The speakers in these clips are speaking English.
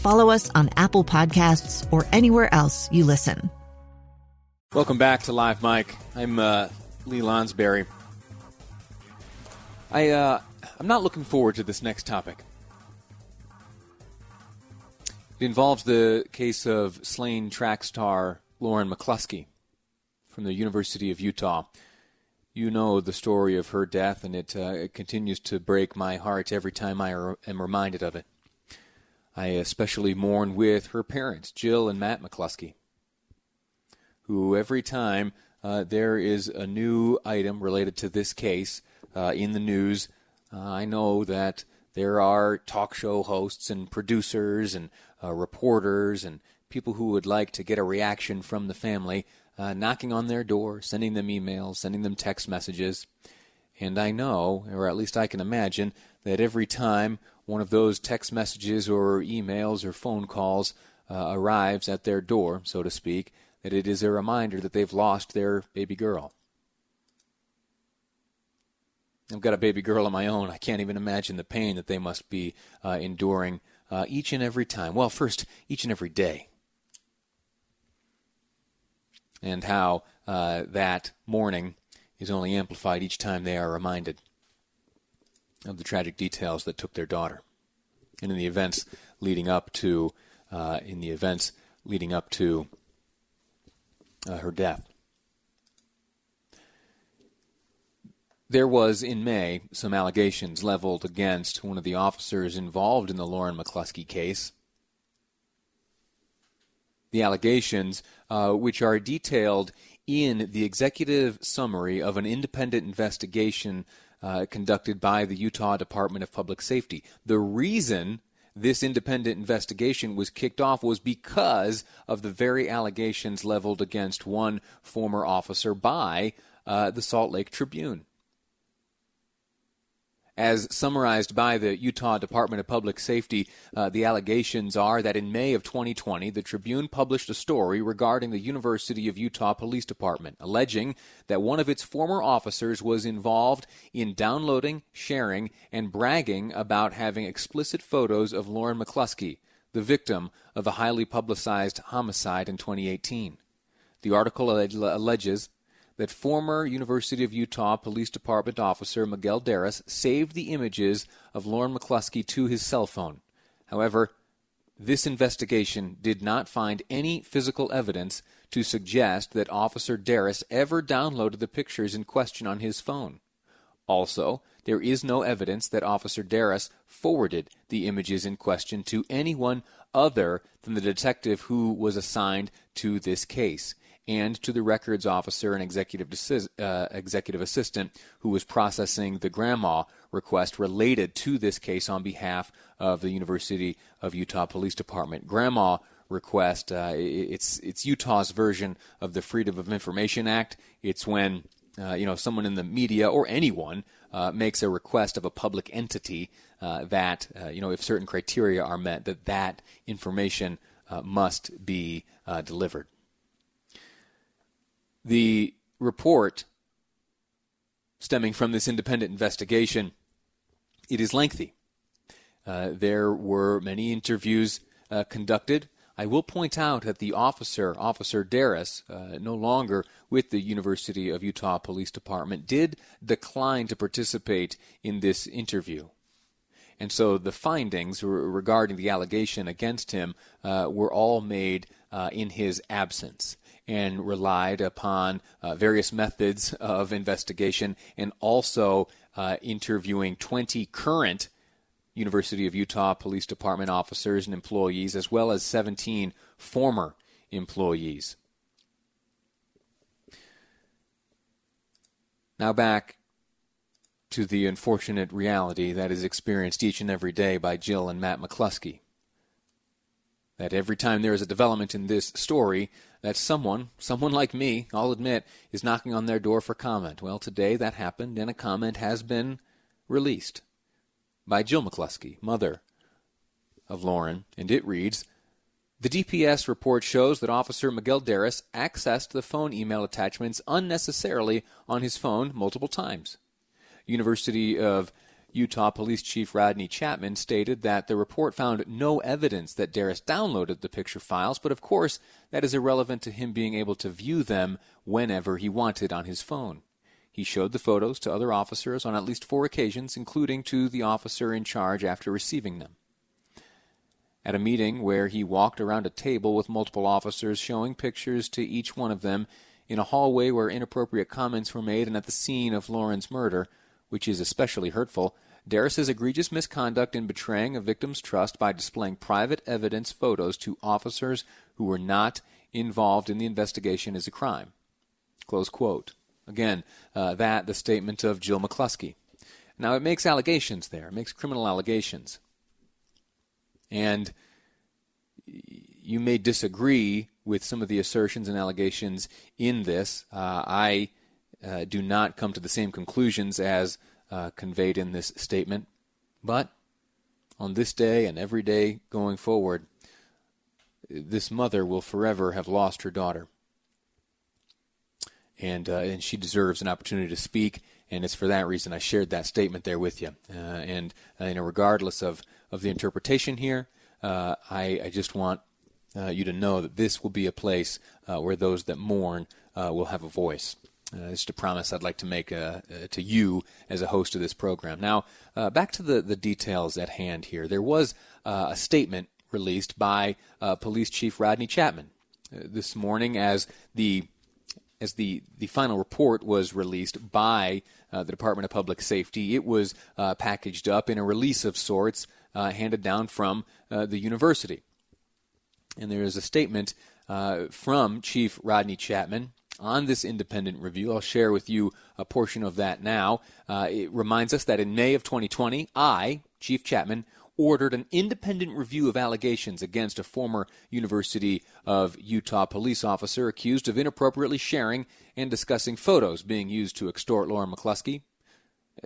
follow us on Apple Podcasts, or anywhere else you listen. Welcome back to Live Mike. I'm uh, Lee Lonsberry. I uh, I'm not looking forward to this next topic. It involves the case of slain track star Lauren McCluskey from the University of Utah. You know the story of her death, and it, uh, it continues to break my heart every time I am reminded of it. I especially mourn with her parents, Jill and Matt McCluskey, who every time uh, there is a new item related to this case, uh, in the news. Uh, I know that there are talk show hosts and producers and uh, reporters and people who would like to get a reaction from the family uh, knocking on their door, sending them emails, sending them text messages. And I know, or at least I can imagine, that every time one of those text messages or emails or phone calls uh, arrives at their door, so to speak, that it is a reminder that they've lost their baby girl. I've got a baby girl of my own. I can't even imagine the pain that they must be uh, enduring uh, each and every time. Well, first, each and every day. And how uh, that mourning is only amplified each time they are reminded of the tragic details that took their daughter. And in the events leading up to, uh, in the events leading up to uh, her death. There was in May some allegations leveled against one of the officers involved in the Lauren McCluskey case. The allegations, uh, which are detailed in the executive summary of an independent investigation uh, conducted by the Utah Department of Public Safety. The reason this independent investigation was kicked off was because of the very allegations leveled against one former officer by uh, the Salt Lake Tribune. As summarized by the Utah Department of Public Safety, uh, the allegations are that in May of 2020, the Tribune published a story regarding the University of Utah Police Department, alleging that one of its former officers was involved in downloading, sharing, and bragging about having explicit photos of Lauren McCluskey, the victim of a highly publicized homicide in 2018. The article alleges that former University of Utah Police Department officer Miguel Deras saved the images of Lauren McCluskey to his cell phone. However, this investigation did not find any physical evidence to suggest that Officer Deras ever downloaded the pictures in question on his phone. Also, there is no evidence that Officer Deras forwarded the images in question to anyone other than the detective who was assigned to this case and to the records officer and executive, uh, executive assistant who was processing the GRAMA request related to this case on behalf of the University of Utah Police Department. GRAMA request, uh, it's, it's Utah's version of the Freedom of Information Act. It's when uh, you know someone in the media or anyone uh, makes a request of a public entity uh, that uh, you know if certain criteria are met that that information uh, must be delivered. The report stemming from this independent investigation, it is lengthy. Uh, there were many interviews uh, conducted. I will point out that the officer, Officer Deras, uh, no longer with the University of Utah Police Department, did decline to participate in this interview. And so the findings regarding the allegation against him uh, were all made uh, in his absence. And relied upon uh, various methods of investigation and also uh, interviewing 20 current University of Utah Police Department officers and employees, as well as 17 former employees. Now back to the unfortunate reality that is experienced each and every day by Jill and Matt McCluskey. That every time there is a development in this story, that someone, someone like me, I'll admit, is knocking on their door for comment. Well, today that happened, and a comment has been released by Jill McCluskey, mother of Lauren, and it reads The DPS report shows that Officer Miguel Deras accessed the phone email attachments unnecessarily on his phone multiple times. University of Utah Police Chief Rodney Chatman stated that the report found no evidence that Deras downloaded the picture files, but of course, that is irrelevant to him being able to view them whenever he wanted on his phone. He showed the photos to other officers on at least four occasions, including to the officer in charge after receiving them. At a meeting where he walked around a table with multiple officers showing pictures to each one of them, in a hallway where inappropriate comments were made, and at the scene of Lauren's murder, which is especially hurtful, Deras's egregious misconduct in betraying a victim's trust by displaying private evidence photos to officers who were not involved in the investigation is a crime. Close quote. Again, uh, that the statement of Jill McCluskey. Now it makes allegations there. It makes criminal allegations, and you may disagree with some of the assertions and allegations in this. Uh, I uh, do not come to the same conclusions as uh, conveyed in this statement, but on this day and every day going forward, this mother will forever have lost her daughter and uh, and she deserves an opportunity to speak. And it's for that reason I shared that statement there with you. Uh, and uh, you know, regardless of of the interpretation here, uh, I, I just want uh, you to know that this will be a place uh, where those that mourn will have a voice. Uh, just a promise I'd like to make uh, uh, to you as a host of this program. Now, back to the, the details at hand here. There was a statement released by Police Chief Rodney Chatman this morning as the as the, the final report was released by uh, the Department of Public Safety, it was uh, packaged up in a release of sorts uh, handed down from uh, the university. And there is a statement uh, from Chief Rodney Chatman on this independent review. I'll share with you a portion of that now. Uh, it reminds us that in May of 2020, I, Chief Chatman, ordered an independent review of allegations against a former University of Utah police officer accused of inappropriately sharing and discussing photos being used to extort Lauren McCluskey.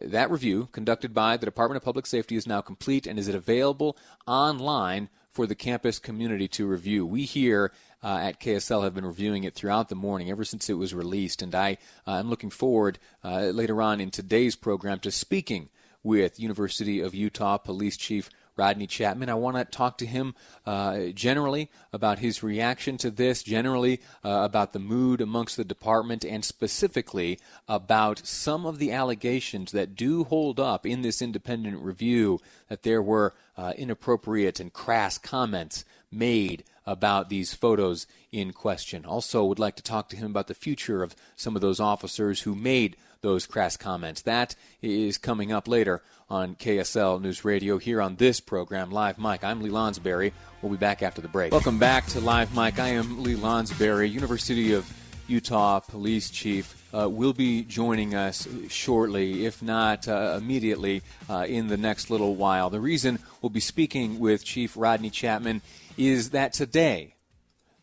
That review, conducted by the Department of Public Safety, is now complete and is it available online for the campus community to review. We here uh, at KSL have been reviewing it throughout the morning ever since it was released, and I uh, am looking forward uh, later on in today's program to speaking with University of Utah Police Chief Rodney Chatman. I want to talk to him uh, generally about his reaction to this, generally uh, about the mood amongst the department, and specifically about some of the allegations that do hold up in this independent review that there were uh, inappropriate and crass comments made about these photos in question. Also, would like to talk to him about the future of some of those officers who made those crass comments. That is coming up later on KSL News Radio here on this program, Live Mike. I'm Lee Lonsberry. We'll be back after the break. Welcome back to Live Mike. I am Lee Lonsberry, University of Utah Police Chief. Uh, will be joining us shortly, if not uh, immediately, uh, in the next little while. The reason we'll be speaking with Chief Rodney Chatman is that today,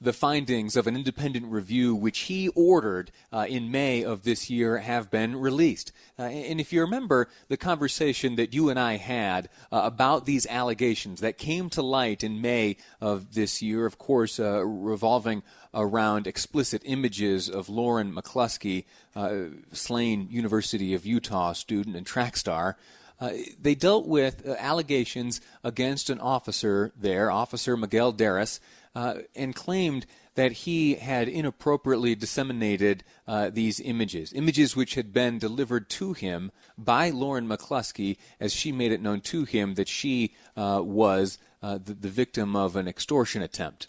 the findings of an independent review which he ordered uh, in May of this year have been released. Uh, and if you remember the conversation that you and I had uh, about these allegations that came to light in May of this year, of course, uh, revolving around explicit images of Lauren McCluskey, uh, slain University of Utah student and track star. Uh, they dealt with uh, allegations against an officer there, Officer Miguel Deras, uh, and claimed that he had inappropriately disseminated uh, these images, images which had been delivered to him by Lauren McCluskey, as she made it known to him that she was the, the victim of an extortion attempt.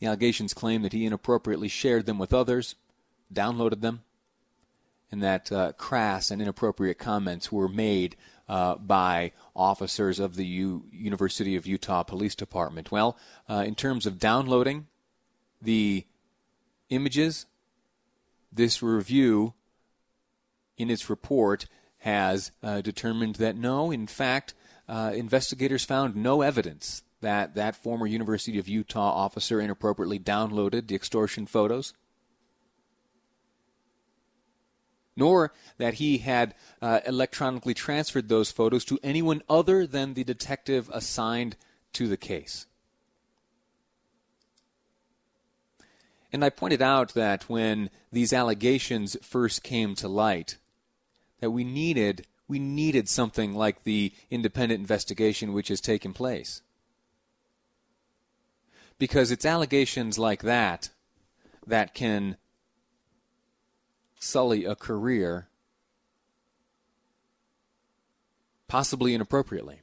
The allegations claim that he inappropriately shared them with others, downloaded them, and that uh, crass and inappropriate comments were made uh, by officers of the U- University of Utah Police Department. Well, uh, in terms of downloading the images, this review in its report has uh, determined that no, in fact, uh, investigators found no evidence that that former University of Utah officer inappropriately downloaded the extortion photos, nor that he had uh, electronically transferred those photos to anyone other than the detective assigned to the case. And I pointed out that when these allegations first came to light, that we needed we needed something like the independent investigation which has taken place. Because it's allegations like that that can sully a career possibly inappropriately.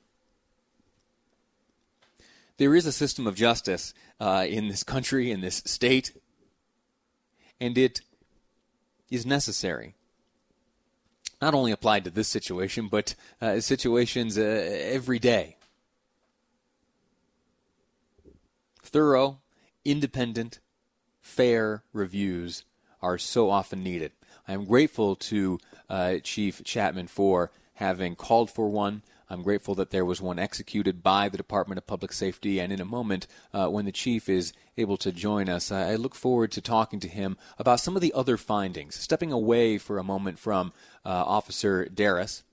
There is a system of justice uh, in this country, in this state, and it is necessary not only applied to this situation, but uh, situations uh, every day. Thorough, independent, fair reviews are so often needed. I am grateful to uh, Chief Chatman for having called for one I'm grateful that there was one executed by the Department of Public Safety. And in a moment, uh, when the chief is able to join us, I look forward to talking to him about some of the other findings. Stepping away for a moment from uh, Officer Deras.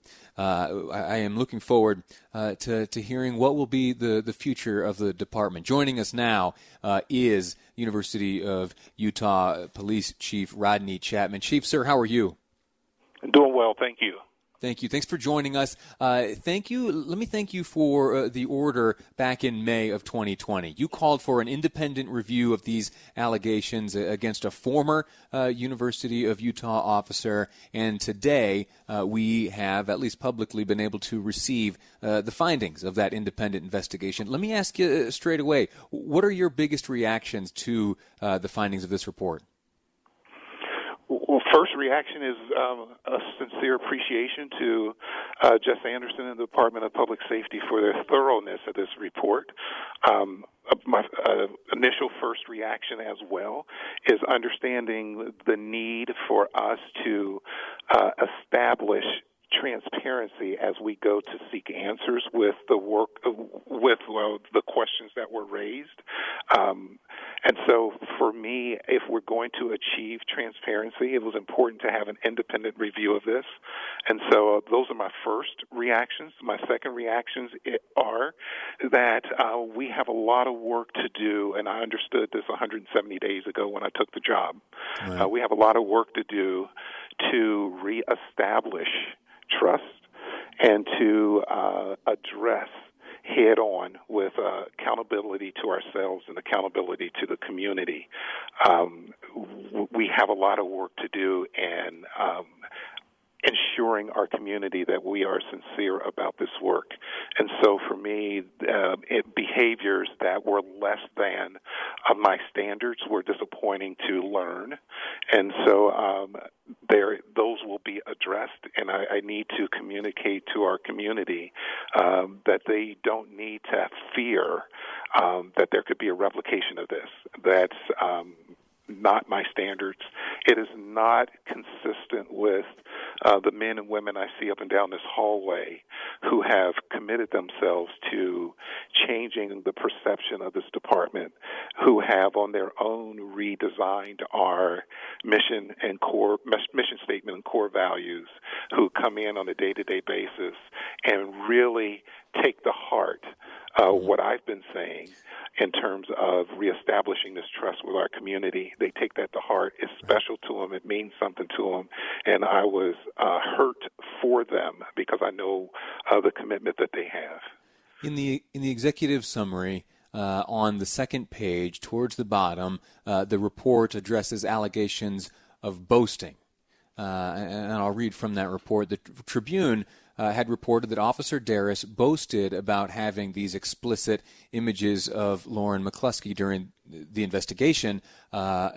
Uh, I am looking forward uh, to, to hearing what will be the, the future of the department. Joining us now uh, is University of Utah Police Chief Rodney Chatman. Chief, sir, how are you? Doing well, thank you. Thank you. Thanks for joining us. Uh, thank you. Let me thank you for uh, the order back in May of 2020. You called for an independent review of these allegations against a former uh, University of Utah officer, and today uh, we have, at least publicly, been able to receive uh, the findings of that independent investigation. Let me ask you uh, straight away: What are your biggest reactions to the findings of this report? Well, first reaction is um, a sincere appreciation to uh, Jess Anderson and the Department of Public Safety for their thoroughness of this report. Um, uh, my uh, initial first reaction as well is understanding the need for us to uh, establish transparency as we go to seek answers with the work with well, the questions that were raised. Um, and so, for me, if we're going to achieve transparency, it was important to have an independent review of this. And so, uh, those are my first reactions. My second reactions are that uh, we have a lot of work to do, and I understood this 170 days ago when I took the job. Right. Uh, we have a lot of work to do to reestablish trust and to uh, address head on with uh, accountability to ourselves and accountability to the community. Um, we have a lot of work to do, and um, ensuring our community that we are sincere about this work. And so for me, uh, it, behaviors that were less than uh, my standards were disappointing to learn. And so um, there, those will be addressed, and I, I need to communicate to our community um, that they don't need to fear um, that there could be a replication of this. That's um, not my standards. It is not consistent with uh, the men and women I see up and down this hallway who have committed themselves to changing the perception of this department, who have on their own redesigned our mission and core mission statement and core values, who come in on a day-to-day basis and really take the heart uh, what I've been saying in terms of reestablishing this trust with our community. They take that to heart. It's special to them. It means something to them. And I was uh, hurt for them because I know uh, the commitment that they have. In the in the executive summary. Uh, on the second page, towards the bottom, uh, the report addresses allegations of boasting. Uh, and I'll read from that report. The Tribune uh, had reported that Officer Deras boasted about having these explicit images of Lauren McCluskey during the investigation, uh,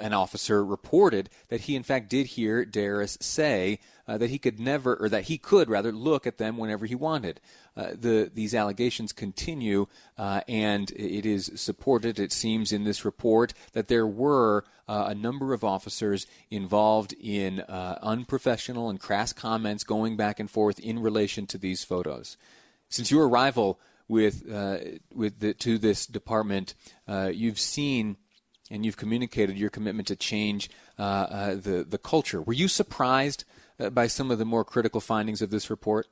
an officer reported that he, in fact, did hear Deras say uh, that he could never, or that he could rather, look at them whenever he wanted. Uh, the these allegations continue, uh, and it is supported. It seems in this report that there were uh, a number of officers involved in uh, unprofessional and crass comments going back and forth in relation to these photos. Since your arrival with uh, with the, to this department, uh, you've seen and you've communicated your commitment to change uh, uh the the culture. Were you surprised uh, by some of the more critical findings of this report?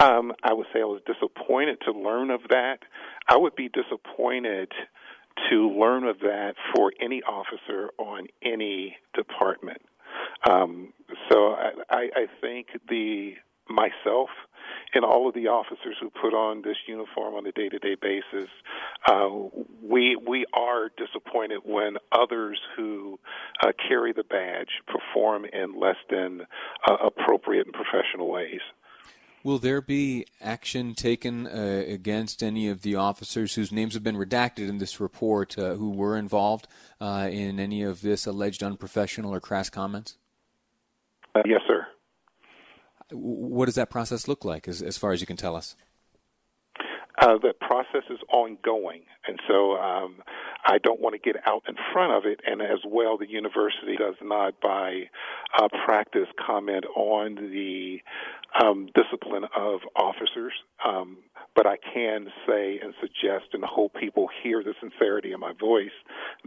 Um, I would say I was disappointed to learn of that. I would be disappointed to learn of that for any officer on any department. Um, so I, I, I think the myself and all of the officers who put on this uniform on a day-to-day basis, uh, we we are disappointed when others who uh, carry the badge perform in less than uh, appropriate and professional ways. Will there be action taken uh, against any of the officers whose names have been redacted in this report uh, who were involved uh, in any of this alleged unprofessional or crass comments? yes, sir. What does that process look like, as, as far as you can tell us? Uh, the process is ongoing, and so um, I don't want to get out in front of it. And as well, the university does not, by uh, practice, comment on the um, discipline of officers. Um, but I can say and suggest and hope people hear the sincerity in my voice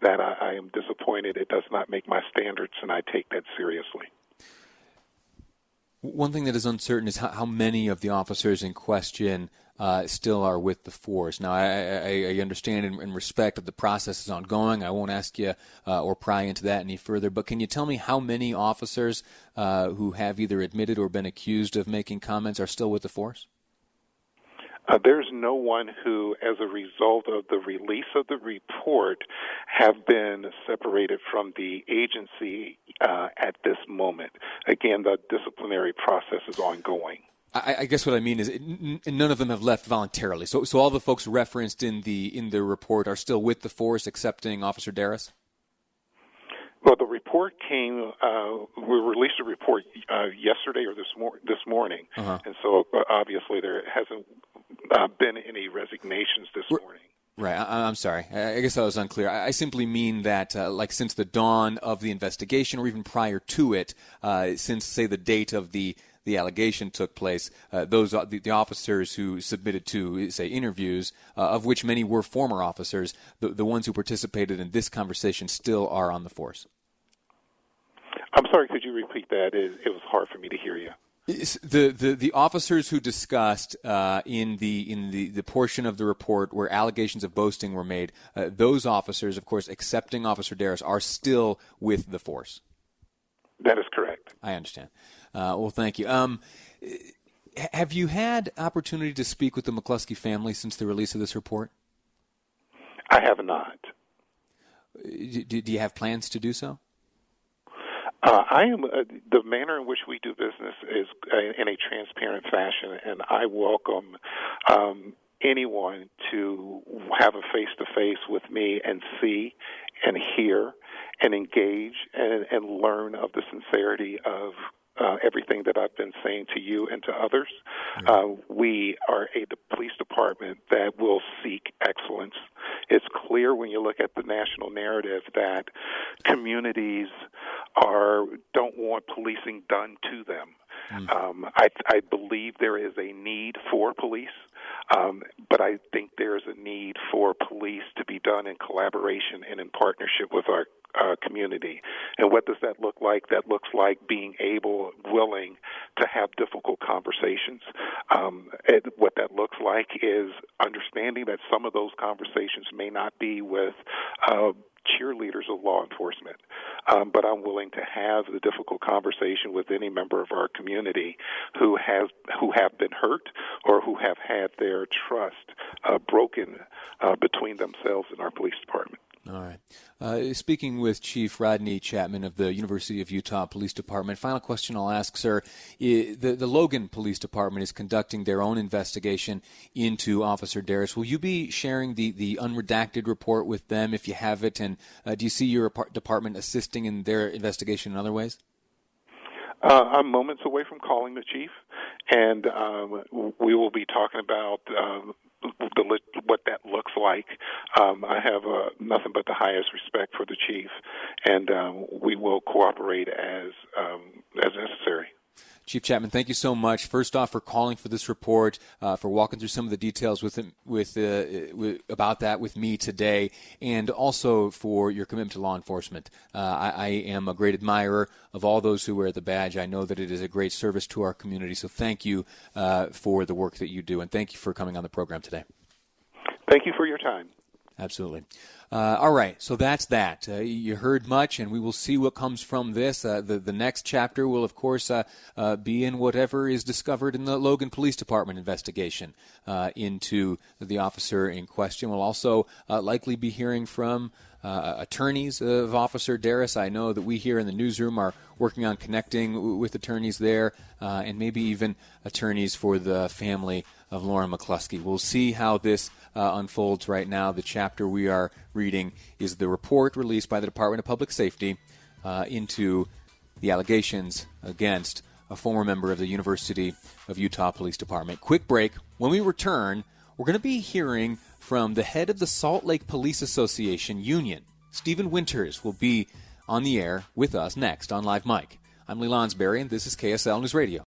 that I, I am disappointed. It does not make my standards, and I take that seriously. One thing that is uncertain is how, how many of the officers in question uh, still are with the force. Now, I, I, I understand and, and, respect that the process is ongoing. I won't ask you uh, or pry into that any further, but can you tell me how many officers uh, who have either admitted or been accused of making comments are still with the force? Uh, there's no one who, as a result of the release of the report, have been separated from the agency uh, at this moment. Again, the disciplinary process is ongoing. I, I guess what I mean is it, n- none of them have left voluntarily. So, so all the folks referenced in the in the report are still with the force, excepting Officer Deras. Well, the report came. Uh, we released a report uh, yesterday or this mor- this morning, uh-huh. and so uh, obviously there hasn't uh, been any resignations this morning. Right. I, am sorry. I guess I was unclear. I, simply mean that, uh, like, since the dawn of the investigation, or even prior to it, uh, since say the date of the the allegation took place, uh, those the, the, officers who submitted to say interviews, uh, of which many were former officers, the the ones who participated in this conversation still are on the force. I'm sorry. Could you repeat that? It, it was hard for me to hear you. The, the, the officers who discussed uh, in the in the, the portion of the report where allegations of boasting were made, uh, those officers, of course, accepting Officer Deras, are still with the force. That is correct. I understand. Uh, well, thank you. Um, have you had opportunity to speak with the McCluskey family since the release of this report? I have not. Do, do you have plans to do so? Uh, I am uh, the manner in which we do business is uh, in a transparent fashion, and I welcome um, anyone to have a face to face with me and see and hear and engage and, and learn of the sincerity of uh, everything that I've been saying to you and to others. Uh, we are a police department that will seek excellence. It's clear when you look at the national narrative that communities are don't want policing done to them. Mm. Um, I, I believe there is a need for police, um, but I think there is a need for police to be done in collaboration and in partnership with our uh, community. And what does that look like? That looks like being able, willing to have difficult conversations. Um, what that looks like is understanding that some of those conversations may not be with uh, cheerleaders of law enforcement, um, but I'm willing to have the difficult conversation with any member of our community who has who have been hurt or who have had their trust uh, broken uh, between themselves and our police department. All right. Uh, speaking with Chief Rodney Chatman of the University of Utah Police Department, final question I'll ask, sir. The, the Logan Police Department is conducting their own investigation into Officer Deras. Will you be sharing the, the unredacted report with them if you have it? And uh, do you see your department assisting in their investigation in other ways? Uh, I'm moments away from calling the chief, and um, we will be talking about um, the, what that looks like. Um, I have uh, nothing but the highest respect for the chief, and um, we will cooperate as um, as necessary. Chief Chatman, thank you so much. First off, for calling for this report, uh, for walking through some of the details with with, uh, with, about that with me today, and also for your commitment to law enforcement. Uh, I, I, am a great admirer of all those who wear the badge. I know that it is a great service to our community. So thank you uh, for the work that you do, and thank you for coming on the program today. Thank you for your time. Absolutely. Uh, all right, so that's that. Uh, you heard much, and we will see what comes from this. Uh, the the next chapter will, of course, uh, uh, be in whatever is discovered in the Logan Police Department investigation uh, into the officer in question. We'll also likely be hearing from. attorneys of Officer Deras. I know that we here in the newsroom are working on connecting w- with attorneys there, and maybe even attorneys for the family of Lauren McCluskey. We'll see how this uh, unfolds right now. The chapter we are reading is the report released by the Department of Public Safety uh, into the allegations against a former member of the University of Utah Police Department. Quick break. When we return, we're going to be hearing from the head of the Salt Lake Police Association Union. Stephen Winters will be on the air with us next on Live Mike. I'm Lee Lonsberry, and this is KSL News Radio.